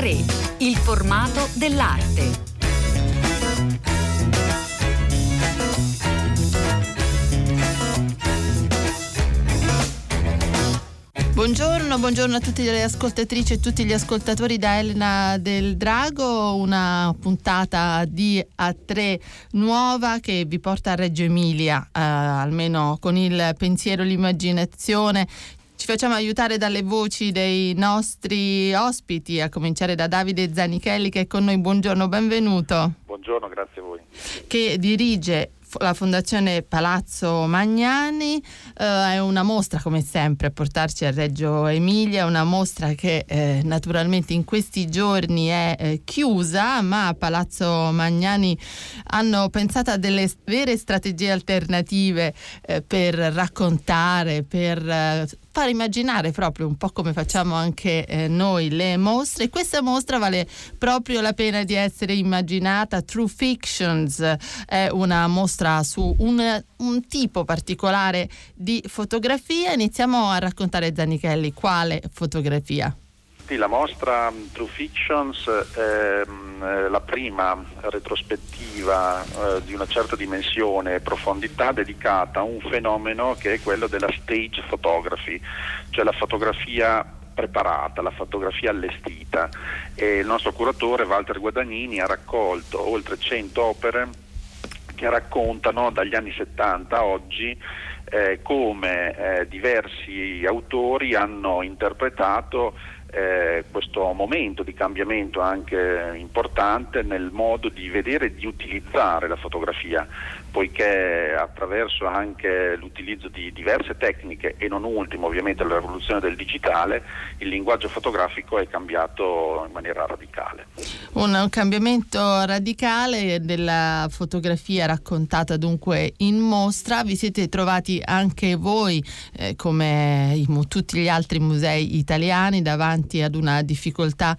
A3, il formato dell'arte. Buongiorno, buongiorno, a tutte le ascoltatrici e tutti gli ascoltatori da Elena del Drago, una puntata di A3 nuova che vi porta a Reggio Emilia, eh, almeno con il pensiero l'immaginazione. Ci facciamo aiutare dalle voci dei nostri ospiti, a cominciare da Davide Zanichelli che è con noi. Buongiorno, benvenuto. Buongiorno, grazie a voi. Che dirige la Fondazione Palazzo Magnani eh, è una mostra come sempre a portarci a Reggio Emilia, una mostra che eh, naturalmente in questi giorni è eh, chiusa, ma a Palazzo Magnani hanno pensato a delle vere strategie alternative eh, per raccontare, per eh, far immaginare proprio un po' come facciamo anche eh, noi le mostre. Questa mostra vale proprio la pena di essere immaginata. True Fictions è una mostra su un, un tipo particolare di fotografia. Iniziamo a raccontare Zanichelli quale fotografia. Sì, la mostra True Fictions è mm, la prima retrospettiva eh, di una certa dimensione e profondità dedicata a un fenomeno che è quello della stage photography, cioè la fotografia preparata, la fotografia allestita. E il nostro curatore Walter Guadagnini ha raccolto oltre 100 opere che raccontano dagli anni 70 a oggi eh, come eh, diversi autori hanno interpretato eh, questo momento di cambiamento anche importante nel modo di vedere e di utilizzare la fotografia, poiché attraverso anche l'utilizzo di diverse tecniche e non ultimo ovviamente la rivoluzione del digitale, il linguaggio fotografico è cambiato in maniera radicale. Un, cambiamento radicale della fotografia raccontata dunque in mostra, vi siete trovati anche voi eh, come tutti gli altri musei italiani davanti ad una difficoltà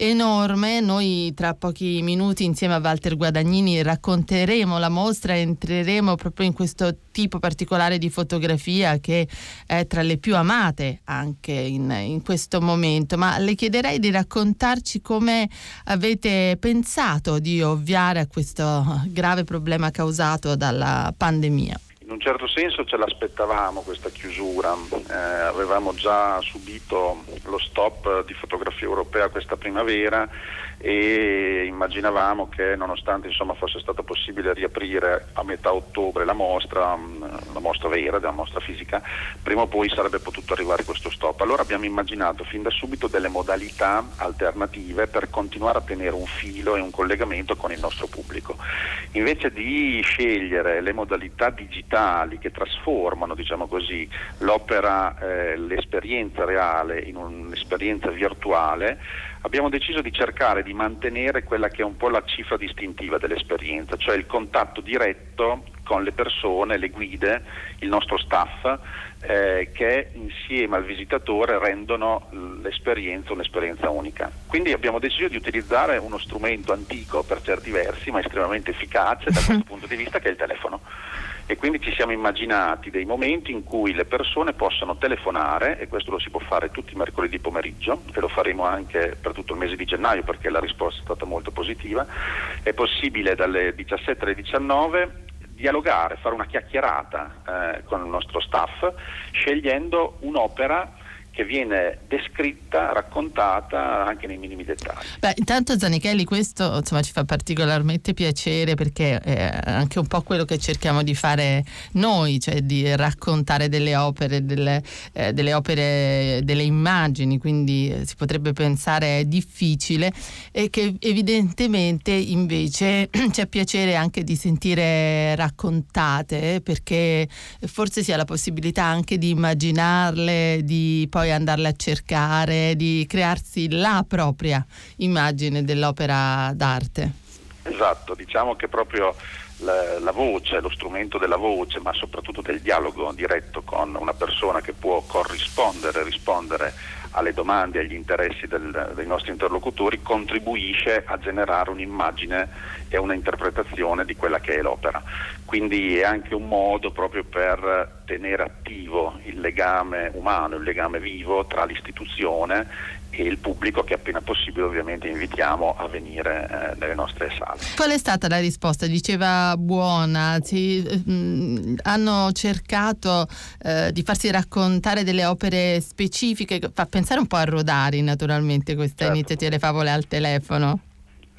enorme. Noi tra pochi minuti insieme a Walter Guadagnini racconteremo la mostra, entreremo proprio in questo tipo particolare di fotografia che è tra le più amate anche in, in questo momento. Ma le chiederei di raccontarci come avete pensato di ovviare a questo grave problema causato dalla pandemia in un certo senso ce l'aspettavamo questa chiusura, eh, avevamo già subito lo stop di fotografia europea questa primavera e immaginavamo che nonostante insomma, fosse stato possibile riaprire a metà ottobre la mostra, mm, la mostra vera, la mostra fisica, prima o poi sarebbe potuto arrivare questo stop. Allora abbiamo immaginato fin da subito delle modalità alternative per continuare a tenere un filo e un collegamento con il nostro pubblico. Invece di scegliere le modalità digitali che trasformano diciamo così, l'opera, eh, l'esperienza reale in un'esperienza virtuale, abbiamo deciso di cercare di mantenere quella che è un po' la cifra distintiva dell'esperienza, cioè il contatto diretto con le persone, le guide, il nostro staff, eh, che insieme al visitatore rendono l'esperienza un'esperienza unica. Quindi abbiamo deciso di utilizzare uno strumento antico per certi versi, ma estremamente efficace da questo punto di vista, che è il telefono e quindi ci siamo immaginati dei momenti in cui le persone possono telefonare e questo lo si può fare tutti i mercoledì pomeriggio e lo faremo anche per tutto il mese di gennaio perché la risposta è stata molto positiva. È possibile dalle 17 alle 19 dialogare, fare una chiacchierata eh, con il nostro staff scegliendo un'opera che viene descritta, raccontata anche nei minimi dettagli. Beh, intanto Zanichelli questo insomma, ci fa particolarmente piacere perché è anche un po' quello che cerchiamo di fare noi, cioè di raccontare delle opere, delle, eh, delle opere, delle immagini, quindi eh, si potrebbe pensare è difficile e che evidentemente invece c'è piacere anche di sentire raccontate perché forse si ha la possibilità anche di immaginarle, di poi poi andarle a cercare, di crearsi la propria immagine dell'opera d'arte. Esatto, diciamo che proprio la, la, voce, lo strumento della voce, ma soprattutto del dialogo diretto con una persona che può corrispondere, rispondere alle domande agli interessi del, dei nostri interlocutori contribuisce a generare un'immagine e una interpretazione di quella che è l'opera. Quindi è anche un modo proprio per tenere attivo il legame umano, il legame vivo tra l'istituzione e il pubblico che appena possibile ovviamente invitiamo a venire eh, nelle nostre sale. Qual è stata la risposta? Diceva buona, si, mh, mm, hanno cercato eh, di farsi raccontare delle opere specifiche, fa pensare un po' a Rodari naturalmente questa certo. iniziativa, le favole al telefono.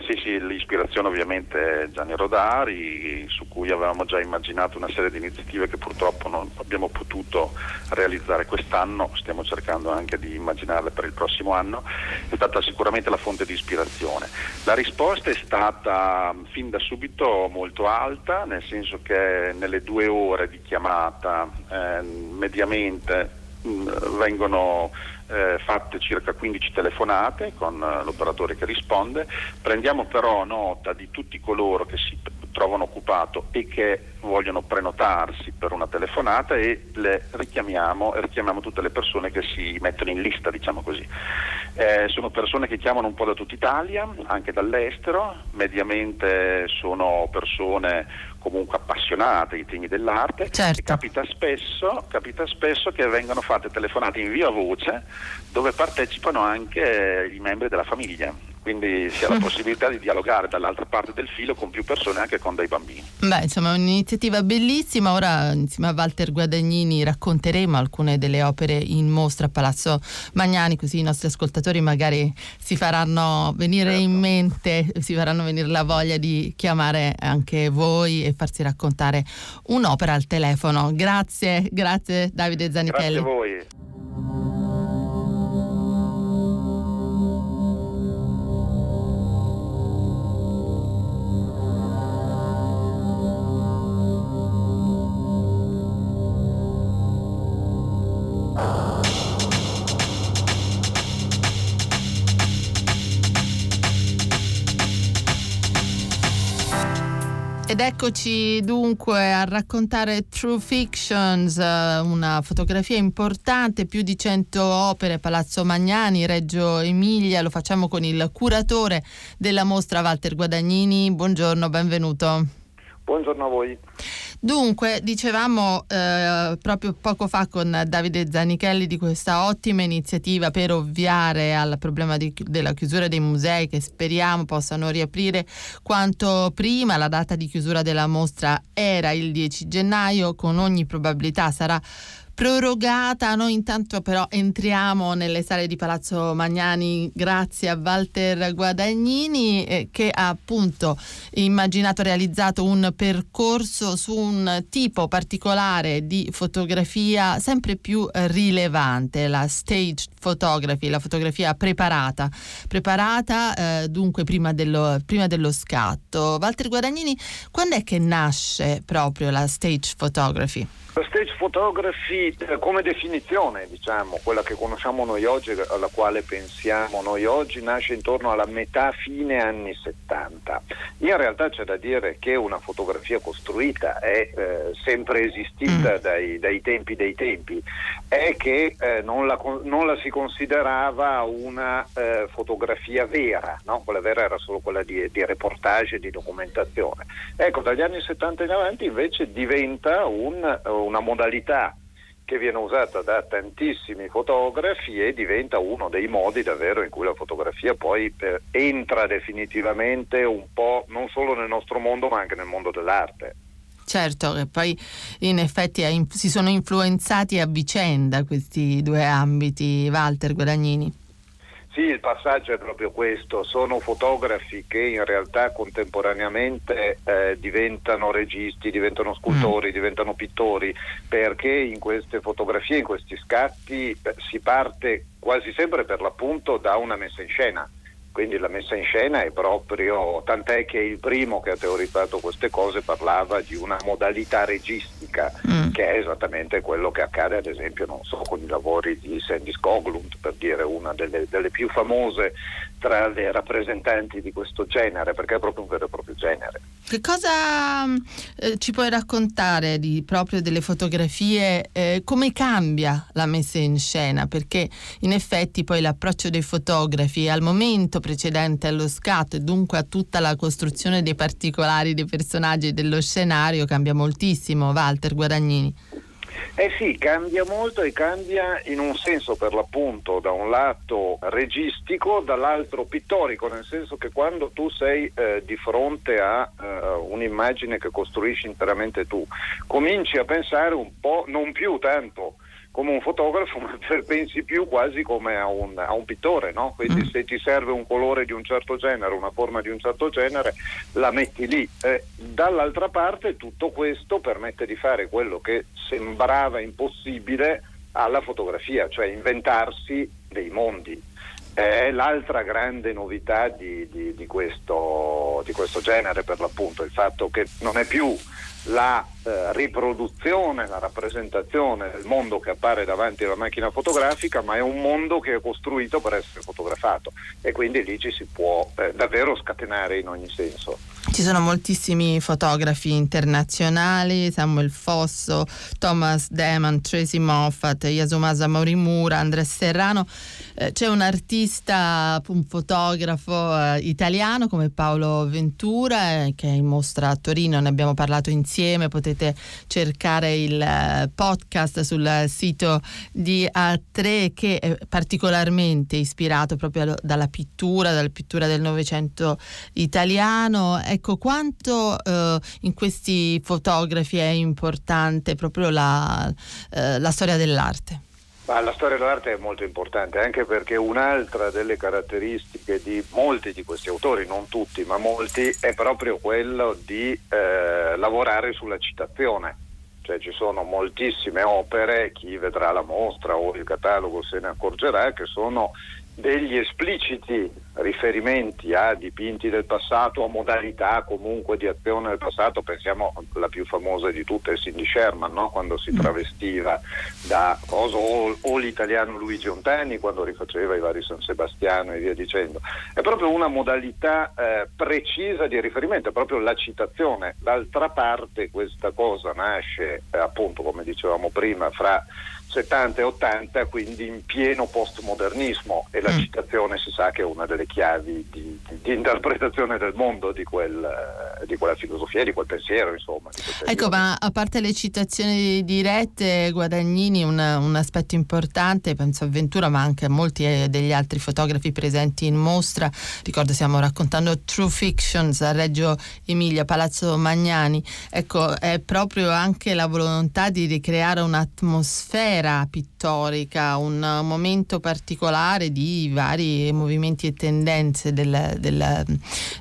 Sì, sì, l'ispirazione ovviamente è Gianni Rodari, su cui avevamo già immaginato una serie di iniziative che purtroppo non abbiamo potuto realizzare quest'anno, stiamo cercando anche di immaginarle per il prossimo anno, è stata sicuramente la fonte di ispirazione. La risposta è stata fin da subito molto alta, nel senso che nelle due ore di chiamata eh, mediamente mh, vengono eh, fatte circa 15 telefonate con eh, l'operatore che risponde, prendiamo però nota di tutti coloro che si trovano occupato e che vogliono prenotarsi per una telefonata e le richiamiamo e richiamiamo tutte le persone che si mettono in lista, diciamo così. Eh, sono persone che chiamano un po' da tutta Italia, anche dall'estero, mediamente sono persone comunque appassionate ai temi dell'arte. Certo. capita, spesso, capita spesso che vengano fatte telefonate in via voce dove partecipano anche i membri della famiglia quindi si ha la possibilità di dialogare dall'altra parte del filo con più persone, anche con dei bambini. Beh, insomma, è un'iniziativa bellissima. Ora, insieme a Walter Guadagnini, racconteremo alcune delle opere in mostra a Palazzo Magnani, così i nostri ascoltatori magari si faranno venire certo. in mente, si faranno venire la voglia di chiamare anche voi e farsi raccontare un'opera al telefono. Grazie, grazie Davide Zanichelli. Grazie a voi. Eccoci dunque a raccontare True Fictions, eh, una fotografia importante, più di 100 opere, Palazzo Magnani, Reggio Emilia, lo facciamo con il curatore della mostra Walter Guadagnini. Buongiorno, benvenuto. Buongiorno a voi. Dunque, dicevamo eh, proprio poco fa con Davide Zanichelli di questa ottima iniziativa per ovviare al problema di, della chiusura dei musei che speriamo possano riaprire quanto prima. La data di chiusura della mostra era il 10 gennaio, con ogni probabilità sarà prorogata. Noi intanto però entriamo nelle sale di Palazzo Magnani grazie a Walter Guadagnini eh, che ha appunto immaginato, realizzato un percorso su un tipo particolare di fotografia sempre più rilevante, la stage photography, la fotografia preparata, preparata eh, dunque prima dello, prima dello scatto. Walter Guadagnini, quando è che nasce proprio la stage photography? La stage photography come definizione, diciamo, quella che conosciamo noi oggi, alla quale pensiamo noi oggi, nasce intorno alla metà fine anni 70. In realtà c'è da dire che una fotografia costruita è eh, sempre esistita mm. dai, dai, tempi dei tempi, è che eh, non, la, non, la, si considerava una eh, fotografia vera, no? quella vera era solo quella di, di reportage di documentazione. Ecco, dagli anni 70 in avanti invece diventa un una modalità che viene usata da tantissimi fotografi e diventa uno dei modi davvero in cui la fotografia poi eh, entra definitivamente un po' non solo nel nostro mondo ma anche nel mondo dell'arte. Certo, che poi in effetti si sono influenzati a vicenda questi due ambiti, Walter Guadagnini. Sì, il passaggio è proprio questo, sono fotografi che in realtà contemporaneamente eh, diventano registi, diventano scultori, mm. diventano pittori, perché in queste fotografie, in questi scatti eh, si parte quasi sempre per l'appunto da una messa in scena quindi la messa in scena è proprio, tant'è che il primo che ha teorizzato queste cose parlava di una modalità registica, mm. che è esattamente quello che accade ad esempio, non so, con i lavori di Sandy Skoglund, per dire una delle, delle più famose tra le rappresentanti di questo genere, perché è proprio un vero e proprio genere. Che cosa eh, ci puoi raccontare di, proprio delle fotografie? Eh, come cambia la messa in scena? Perché in effetti poi l'approccio dei fotografi al momento precedente allo scatto e dunque a tutta la costruzione dei particolari dei personaggi e dello scenario cambia moltissimo. Walter Guadagnini. Eh sì, cambia molto e cambia in un senso per l'appunto da un lato registico, dall'altro pittorico, nel senso che quando tu sei eh, di fronte a eh, un'immagine che costruisci interamente tu, cominci a pensare un po', non più tanto come un fotografo, ma pensi più quasi come a un, a un pittore, no? quindi mm. se ti serve un colore di un certo genere, una forma di un certo genere, la metti lì. Eh, dall'altra parte tutto questo permette di fare quello che sembrava impossibile alla fotografia, cioè inventarsi dei mondi. È l'altra grande novità di, di, di, questo, di questo genere per l'appunto, il fatto che non è più la eh, riproduzione, la rappresentazione del mondo che appare davanti alla macchina fotografica, ma è un mondo che è costruito per essere fotografato e quindi lì ci si può eh, davvero scatenare in ogni senso. Ci sono moltissimi fotografi internazionali, Samuel Fosso, Thomas Deman, Tracy Moffat, Yasumasa Morimura, Andres Serrano. Eh, c'è un artista, un fotografo eh, italiano come Paolo Ventura eh, che è in mostra a Torino, ne abbiamo parlato insieme, potete cercare il eh, podcast sul sito di A3 che è particolarmente ispirato proprio dalla pittura, dalla pittura del Novecento italiano ecco quanto eh, in questi fotografi è importante proprio la, eh, la storia dell'arte. Ma la storia dell'arte è molto importante anche perché un'altra delle caratteristiche di molti di questi autori, non tutti ma molti, è proprio quello di eh, lavorare sulla citazione. Cioè ci sono moltissime opere, chi vedrà la mostra o il catalogo se ne accorgerà, che sono degli espliciti riferimenti a dipinti del passato, a modalità comunque di azione del passato, pensiamo alla più famosa di tutte, Cindy Sherman, no? quando si mm. travestiva da cosa, o, o, l'italiano Luigi Ontani quando rifaceva i vari San Sebastiano e via dicendo. È proprio una modalità eh, precisa di riferimento, è proprio la citazione. D'altra parte questa cosa nasce eh, appunto, come dicevamo prima, fra 70 e 80, quindi in pieno postmodernismo e la mm. citazione si sa che è una delle chiavi di, di, di interpretazione del mondo di, quel, di, quella filosofia, di quel pensiero, insomma. ecco, ma a parte le citazioni dirette, Guadagnini, un, un, aspetto importante, penso a Ventura, ma anche a molti eh, degli altri fotografi presenti in mostra, ricordo stiamo raccontando True Fictions a Reggio Emilia, Palazzo Magnani, ecco, è proprio anche la volontà di ricreare un'atmosfera era pittorica, un momento particolare di vari movimenti e tendenze del, del,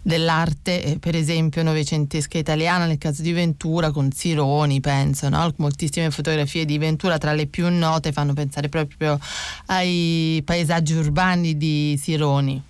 dell'arte, eh, per esempio novecentesca italiana, nel caso di Ventura con Sironi, penso, no? moltissime fotografie di Ventura tra le più note fanno pensare proprio ai paesaggi urbani di Sironi.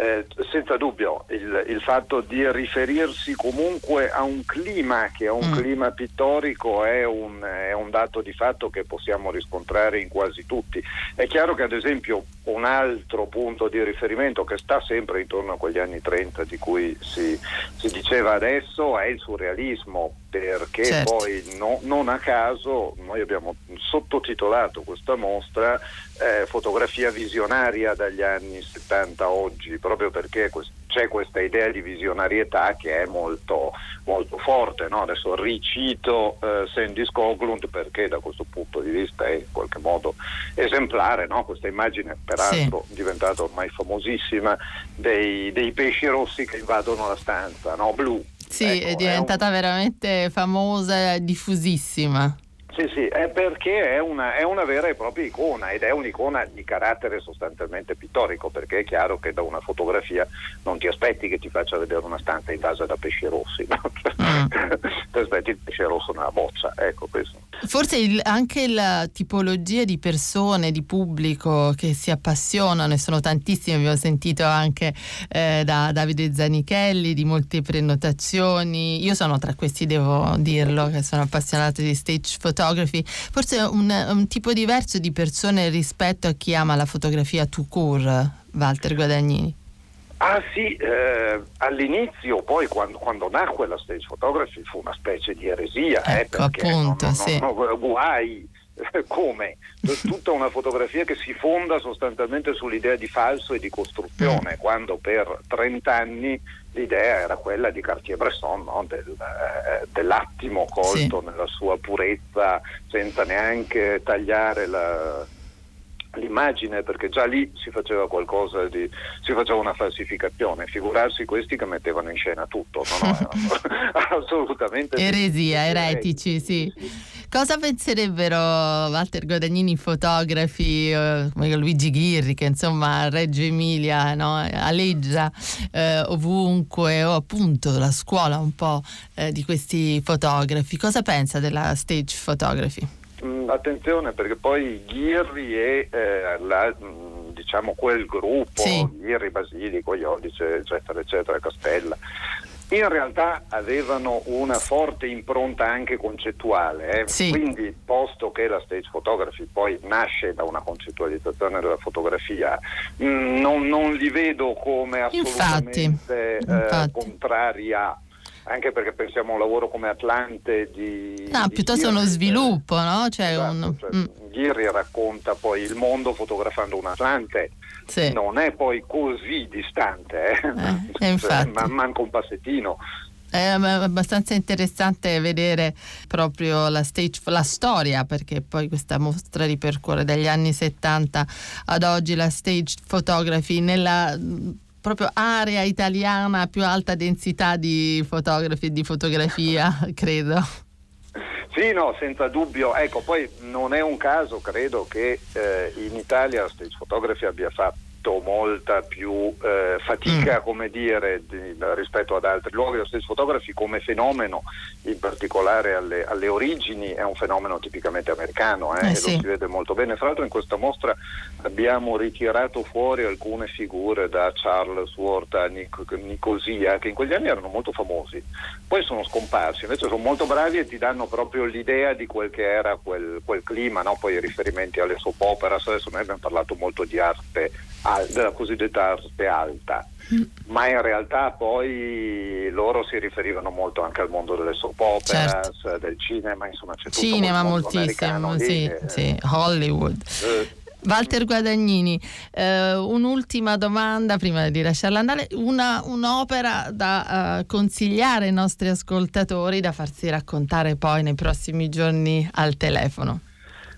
Eh, senza dubbio il, il, fatto di riferirsi comunque a un clima che è un mm. clima pittorico è un, è un, dato di fatto che possiamo riscontrare in quasi tutti. È chiaro che ad esempio un altro punto di riferimento che sta sempre intorno a quegli anni 30 di cui si, si diceva adesso è il surrealismo perché certo. poi no, non a caso noi abbiamo sottotitolato questa mostra eh, fotografia visionaria dagli anni 70 a oggi, proprio perché quest- c'è questa idea di visionarietà che è molto, molto forte. No? Adesso ricito eh, Sandy Skoglund perché da questo punto di vista è in qualche modo esemplare, no? questa immagine peraltro sì. diventata ormai famosissima dei, dei pesci rossi che invadono la stanza, no? blu sì, ecco, è diventata è un... veramente famosa, diffusissima. Sì, sì, è perché è una, è una, vera e propria icona ed è un'icona di carattere sostanzialmente pittorico, perché è chiaro che da una fotografia non ti aspetti che ti faccia vedere una stanza invasa da pesci rossi, no? mm. ti aspetti il pesce rosso nella boccia, ecco questo. Forse il, anche la tipologia di persone, di pubblico che si appassionano, e sono tantissime, abbiamo sentito anche eh, da Davide Zanichelli di molte prenotazioni, io sono tra questi devo dirlo, che sono appassionato di stage photography photography, forse un, un tipo diverso di persone rispetto a chi ama la fotografia tout court, Walter Guadagnini. Ah sì, eh, all'inizio poi quando, quando, nacque la stage photography fu una specie di eresia, eh, ecco, eh, appunto, non, sì. non, non, guai, come? Tutta una fotografia che si fonda sostanzialmente sull'idea di falso e di costruzione, mm. quando per 30 anni l'idea era quella di Cartier-Bresson, no? Del, eh, dell'attimo colto sì. nella sua purezza, senza neanche tagliare la, l'immagine, perché già lì si faceva qualcosa di, si faceva una falsificazione, figurarsi questi che mettevano in scena tutto, no, no, assolutamente eresia, eretici, sì. Cosa penserebbero Walter Guadagnini, fotografi, eh, Luigi Ghirri, che insomma a Reggio Emilia no, aleggia eh, ovunque, o appunto la scuola un po' eh, di questi fotografi? Cosa pensa della stage photography? Mm, attenzione perché poi Ghirri e eh, la, mm, diciamo quel gruppo, sì. Ghirri, Basilico, Iodice, eccetera, eccetera, Castella, in realtà avevano una forte impronta anche concettuale, eh? sì. quindi posto che la stage photography poi nasce da una concettualizzazione della fotografia, mh, mm, non, non, li vedo come assolutamente infatti, eh, infatti. contrari a anche perché pensiamo a un lavoro come Atlante di... No, di piuttosto Ghirri, uno sviluppo, no? Cioè esatto, un... cioè, mm. Ghirri racconta poi il mondo fotografando un Atlante, sì. non è poi così distante, eh? Eh, infatti. ma manca un passettino. È abbastanza interessante vedere proprio la, stage, la storia, perché poi questa mostra ripercorre dagli anni 70 ad oggi la stage photography nella proprio area italiana a più alta densità di fotografi e di fotografia, credo. Sì, no, senza dubbio. Ecco, poi non è un caso, credo, che eh, in Italia stage photography abbia fatto fatto molta più eh, fatica, mm. come dire, di, rispetto ad altri luoghi. Lo stesso fotografi come fenomeno, in particolare alle, alle, origini, è un fenomeno tipicamente americano eh, eh, sì. lo si vede molto bene. Fra l'altro in questa mostra abbiamo ritirato fuori alcune figure da Charles Worth a Nic- Nicosia, che in quegli anni erano molto famosi, poi sono scomparsi, invece sono molto bravi e ti danno proprio l'idea di quel che era quel, quel clima, no? poi i riferimenti alle soap opera, adesso noi abbiamo parlato molto di arte della cosiddetta arte alta, mm. ma in realtà poi loro si riferivano molto anche al mondo delle soap opera, certo. del cinema, insomma c'è tutto Cinema moltissimo, sì, lì, sì, Hollywood. Eh, Walter Guadagnini, eh, un'ultima domanda prima di lasciarla andare, una, un'opera da uh, consigliare ai nostri ascoltatori da farsi raccontare poi nei prossimi giorni al telefono.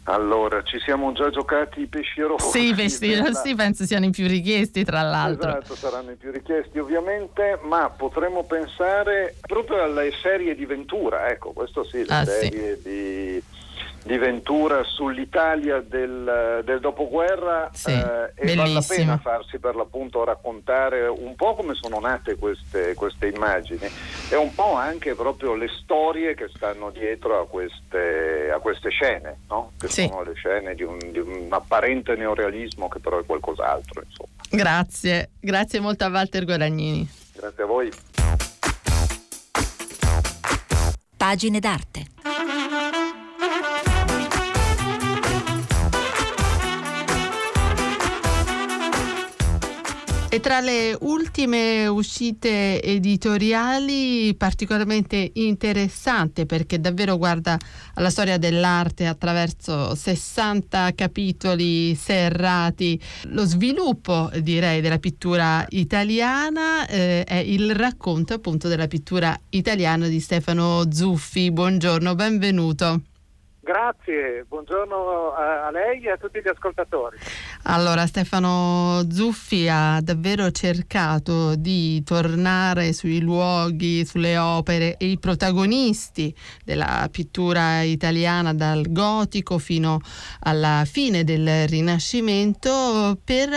Allora, ci siamo già giocati i pesci rossi. Sì, i pesci rossi penso siano i più richiesti, tra l'altro. Esatto, saranno i più richiesti ovviamente, ma potremmo pensare proprio alle serie di Ventura, ecco, questo sì, le ah, serie sì. di di Ventura sull'Italia del, del dopoguerra sì, eh, e vale la pena farsi per l'appunto raccontare un po' come sono nate queste, queste, immagini e un po' anche proprio le storie che stanno dietro a queste, a queste scene, no? che sì. sono le scene di un, di un, apparente neorealismo che però è qualcos'altro. Insomma. Grazie, grazie molto a Walter Guadagnini. Grazie a voi. Pagine d'arte. E tra le ultime uscite editoriali particolarmente interessante perché davvero guarda alla storia dell'arte attraverso 60 capitoli serrati, lo sviluppo direi della pittura italiana eh, è il racconto appunto della pittura italiana di Stefano Zuffi. Buongiorno, benvenuto. Grazie, buongiorno a lei e a tutti gli ascoltatori. Allora, Stefano Zuffi ha davvero cercato di tornare sui luoghi, sulle opere e i protagonisti della pittura italiana dal gotico fino alla fine del Rinascimento per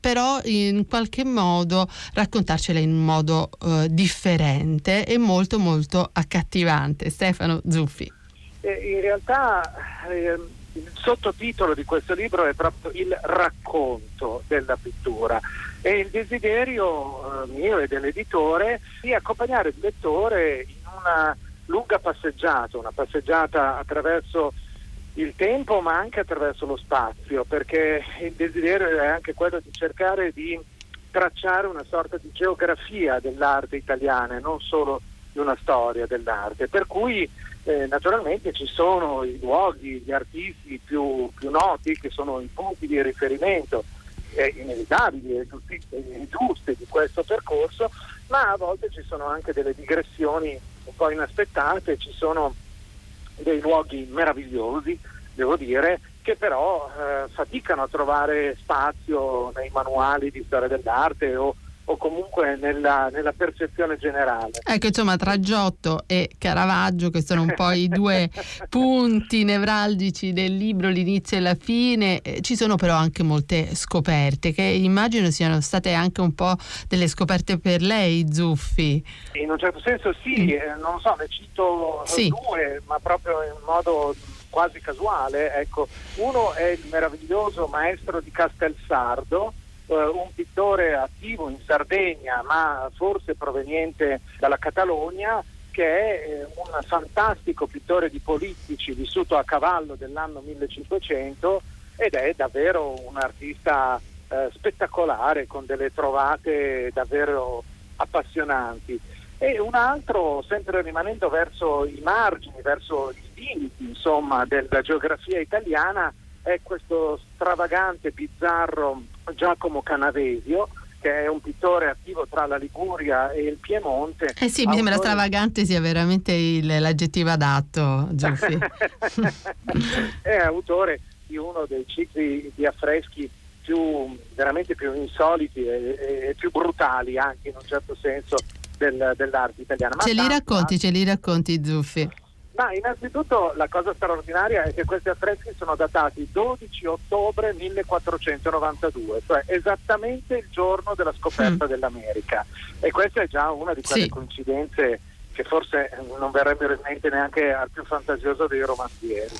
però in qualche modo raccontarcela in modo uh, differente e molto molto accattivante. Stefano Zuffi. Eh, in realtà eh, il sottotitolo di questo libro è proprio il racconto della pittura e il desiderio eh, mio e dell'editore di accompagnare il lettore in una lunga passeggiata, una passeggiata attraverso il tempo ma anche attraverso lo spazio, perché il desiderio è anche quello di cercare di tracciare una sorta di geografia dell'arte italiana non solo di una storia dell'arte. Per cui eh, naturalmente ci sono i luoghi, gli artisti più, più, noti che sono i punti di riferimento eh, inevitabili e giusti di questo percorso, ma a volte ci sono anche delle digressioni un po' inaspettate, ci sono dei luoghi meravigliosi, devo dire, che però eh, faticano a trovare spazio nei manuali di storia dell'arte o o comunque nella, nella, percezione generale. Ecco, insomma, tra Giotto e Caravaggio, che sono un po' i due punti nevralgici del libro, l'inizio e la fine, eh, ci sono però anche molte scoperte, che immagino siano state anche un po' delle scoperte per lei, Zuffi. In un certo senso sì, mm. eh, non so, ne cito sì. due, ma proprio in modo quasi casuale. Ecco, uno è il meraviglioso maestro di Castelsardo, un pittore attivo in Sardegna, ma forse proveniente dalla Catalogna, che è eh, un fantastico pittore di politici vissuto a cavallo dell'anno 1500 ed è davvero un artista eh, spettacolare con delle trovate davvero appassionanti. E un altro, sempre rimanendo verso i margini, verso i limiti insomma, della geografia italiana, è questo stravagante, bizzarro Giacomo Canavesio, che è un pittore attivo tra la Liguria e il Piemonte. Eh sì, mi sembra stravagante sia veramente il, l'aggettivo adatto, Giuffi. è autore di uno dei cicli di affreschi più, veramente più insoliti e, e, più brutali anche in un certo senso del, dell'arte italiana. Ma ce li racconti, ce li racconti Zuffi? Ma innanzitutto la cosa straordinaria è che questi affreschi sono datati 12 ottobre 1492, cioè esattamente il giorno della scoperta mm. dell'America. E questa è già una di quelle sì. coincidenze che forse non verrebbero in mente neanche al più fantasioso dei romanzieri.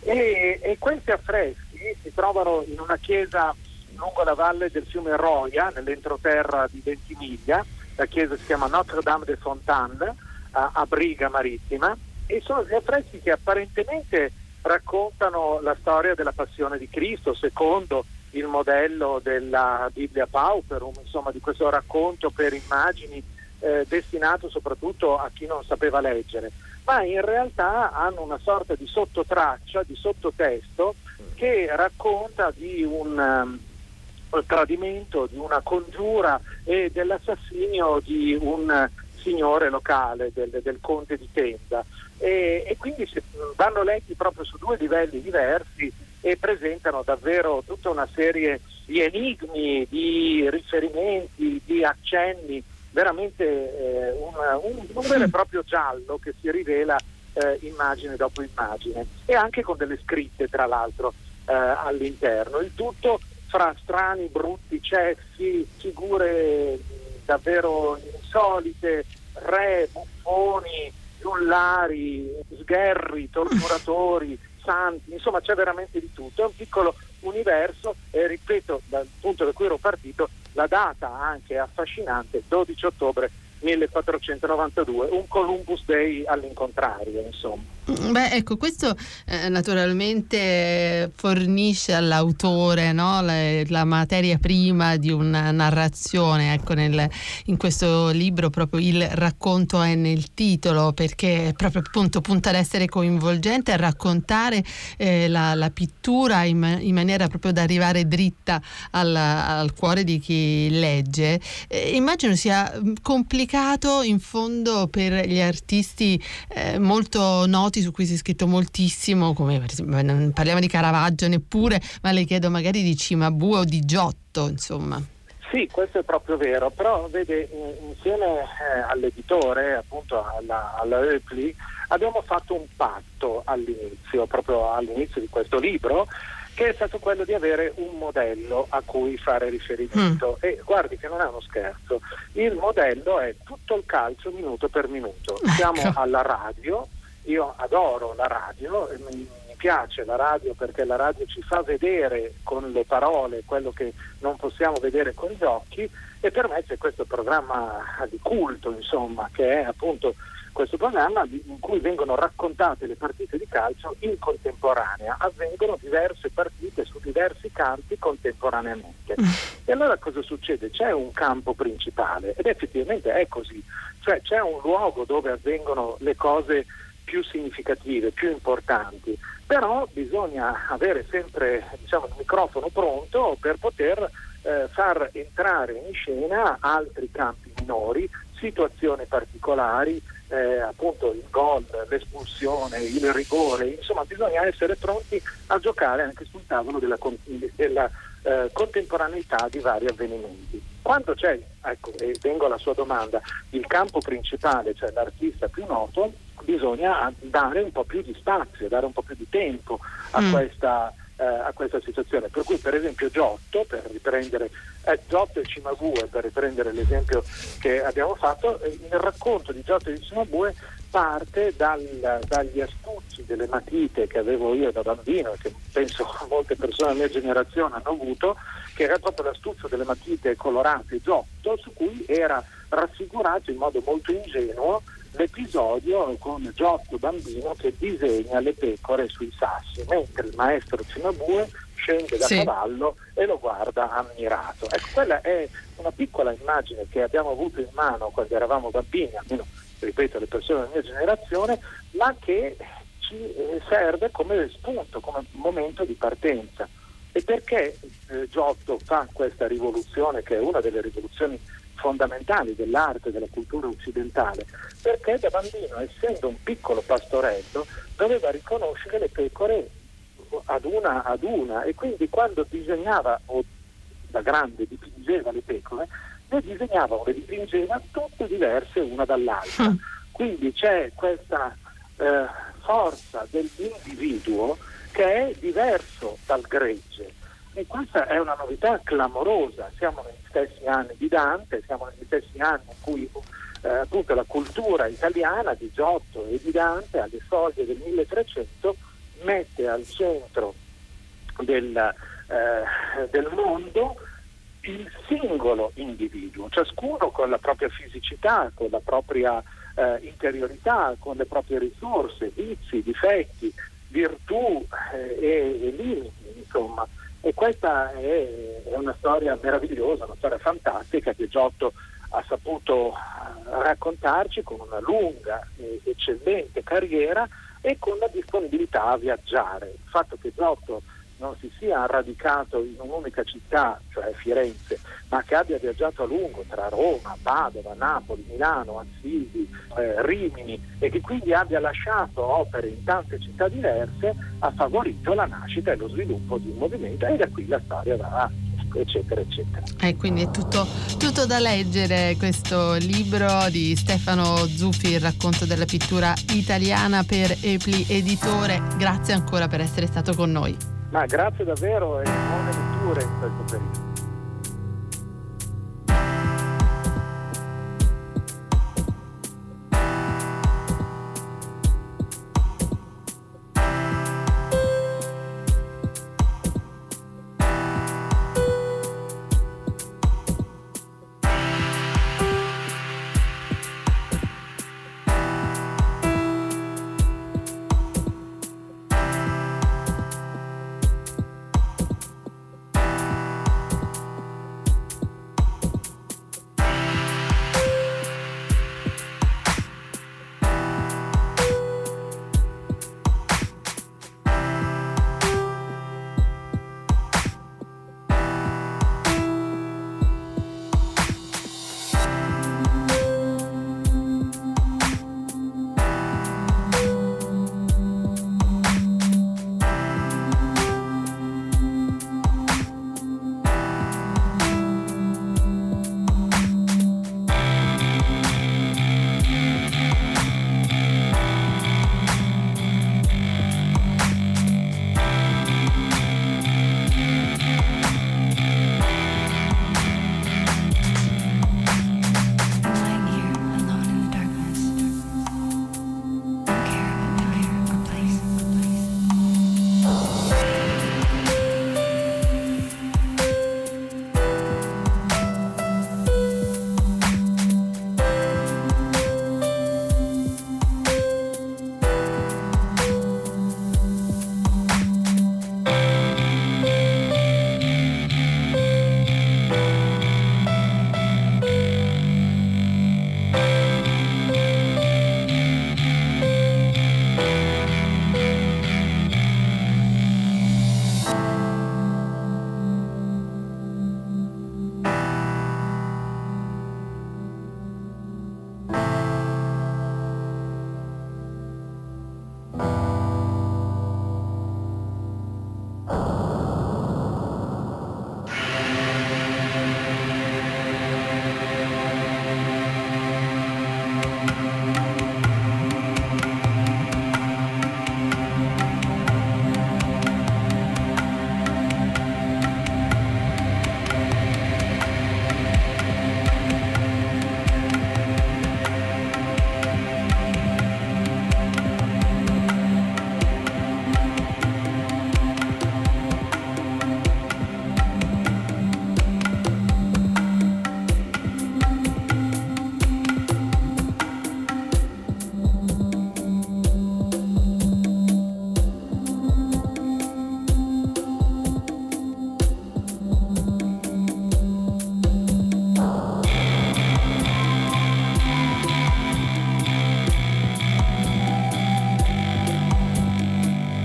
E, e questi affreschi si trovano in una chiesa lungo la valle del fiume Roya, nell'entroterra di Ventimiglia. La chiesa si chiama Notre Dame de Fontaine, a, a Briga Marittima e sono degli affreschi che apparentemente raccontano la storia della passione di Cristo secondo il modello della Bibbia Pauperum, insomma di questo racconto per immagini eh, destinato soprattutto a chi non sapeva leggere, ma in realtà hanno una sorta di sottotraccia, di sottotesto che racconta di un um, tradimento, di una congiura e dell'assassinio di un signore locale, del, del conte di Tenda e, e quindi vanno letti proprio su due livelli diversi e presentano davvero tutta una serie di enigmi, di riferimenti, di accenni, veramente eh, una, un, un, vero e proprio giallo che si rivela eh, immagine dopo immagine e anche con delle scritte tra l'altro eh, all'interno. Il tutto fra strani, brutti cessi, figure davvero insolite, re, buffoni, giullari, sgherri, torturatori, santi, insomma c'è veramente di tutto, è un piccolo universo e ripeto dal punto da cui ero partito, la data anche affascinante, 12 ottobre 1492, un Columbus Day all'incontrario, insomma. Beh, ecco, questo eh, naturalmente fornisce all'autore no, la, la, materia prima di una narrazione. Ecco, nel, in questo libro proprio il racconto è nel titolo perché proprio appunto punta ad essere coinvolgente, a raccontare eh, la, la, pittura in, in, maniera proprio da arrivare dritta al, al cuore di chi legge. Eh, immagino sia complicato in fondo per gli artisti eh, molto noti noti su cui si è scritto moltissimo, come non parliamo di Caravaggio neppure, ma le chiedo magari di Cimabue o di Giotto, insomma. Sì, questo è proprio vero, però vede, insieme eh, all'editore, appunto alla, alla Eupli, abbiamo fatto un patto all'inizio, proprio all'inizio di questo libro, che è stato quello di avere un modello a cui fare riferimento. Mm. E guardi che non è uno scherzo, il modello è tutto il calcio minuto per minuto. Siamo ecco. alla radio, io adoro la radio, mi, piace la radio perché la radio ci fa vedere con le parole quello che non possiamo vedere con gli occhi e per me c'è questo programma di culto, insomma, che è appunto questo programma in cui vengono raccontate le partite di calcio in contemporanea, avvengono diverse partite su diversi campi contemporaneamente. E allora cosa succede? C'è un campo principale ed effettivamente è così, cioè c'è un luogo dove avvengono le cose più significative, più importanti, però bisogna avere sempre diciamo, il microfono pronto per poter eh, far entrare in scena altri campi minori, situazioni particolari, eh, appunto il gol, l'espulsione, il rigore, insomma bisogna essere pronti a giocare anche sul tavolo della, della eh, contemporaneità di vari avvenimenti. Quando c'è, ecco, e vengo alla sua domanda, il campo principale, cioè l'artista più noto, bisogna dare un po' più di spazio, dare un po' più di tempo a mm. questa eh, a questa situazione. Per cui per esempio Giotto, per riprendere eh, Giotto e Cimabue, per riprendere l'esempio che abbiamo fatto, eh, il racconto di Giotto e di Cimabue parte dal, dagli astucci delle matite che avevo io da bambino e che penso molte persone della mia generazione hanno avuto, che era proprio l'astuccio delle matite colorate Giotto, su cui era raffigurato in modo molto ingenuo l'episodio con Giotto bambino che disegna le pecore sui sassi, mentre il maestro Cimabue scende da sì. cavallo e lo guarda ammirato. Ecco, quella è una piccola immagine che abbiamo avuto in mano quando eravamo bambini, almeno ripeto le persone della mia generazione, ma che ci eh, serve come spunto, come momento di partenza. E perché eh, Giotto fa questa rivoluzione, che è una delle rivoluzioni fondamentali dell'arte e della cultura occidentale, perché da bambino, essendo un piccolo pastorello, doveva riconoscere le pecore ad una ad una e quindi quando disegnava o da grande dipingeva le pecore, le disegnava o le dipingeva tutte diverse una dall'altra. Mm. Quindi c'è questa eh, forza dell'individuo che è diverso dal gregge e questa è una novità clamorosa, siamo negli stessi anni di Dante, siamo negli stessi anni in cui eh, appunto la cultura italiana di Giotto e di Dante alle soglie del 1300 mette al centro del, eh, del mondo il singolo individuo, ciascuno con la propria fisicità, con la propria eh, interiorità, con le proprie risorse, vizi, difetti, virtù eh, e, e limiti, insomma. E questa è, è una storia meravigliosa, una storia fantastica che Giotto ha saputo eh, raccontarci con una lunga e eccellente carriera e con la disponibilità a viaggiare. Il fatto che Giotto non si sia radicato in un'unica città, cioè Firenze, ma che abbia viaggiato a lungo tra Roma, Padova, Napoli, Milano, Assisi, eh, Rimini e che quindi abbia lasciato opere in tante città diverse, ha favorito la nascita e lo sviluppo di un movimento e da qui la storia va avanti eccetera eccetera. Eh, quindi è tutto, tutto, da leggere questo libro di Stefano Zuffi, il racconto della pittura italiana per Epli Editore. Grazie ancora per essere stato con noi. Ma grazie davvero e buone letture in questo periodo.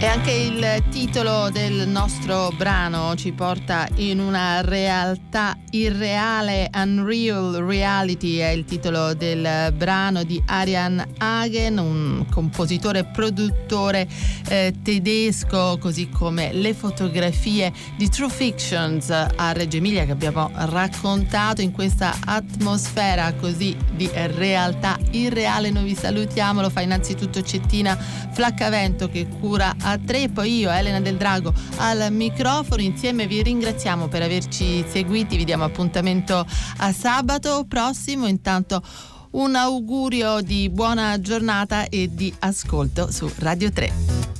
Anche il titolo del nostro brano ci porta in una realtà irreale, Unreal Reality è il titolo del brano di Arian Hagen, un compositore e produttore eh, tedesco, così come le fotografie di True Fictions a Reggio Emilia che abbiamo raccontato in questa atmosfera così di realtà irreale. Noi vi salutiamo, lo fa innanzitutto Cettina Flaccavento che cura a tre, poi io, Elena del Drago, al microfono. Insieme vi ringraziamo per averci seguiti, vi diamo appuntamento a sabato prossimo. Intanto un augurio di buona giornata e di ascolto su Radio 3.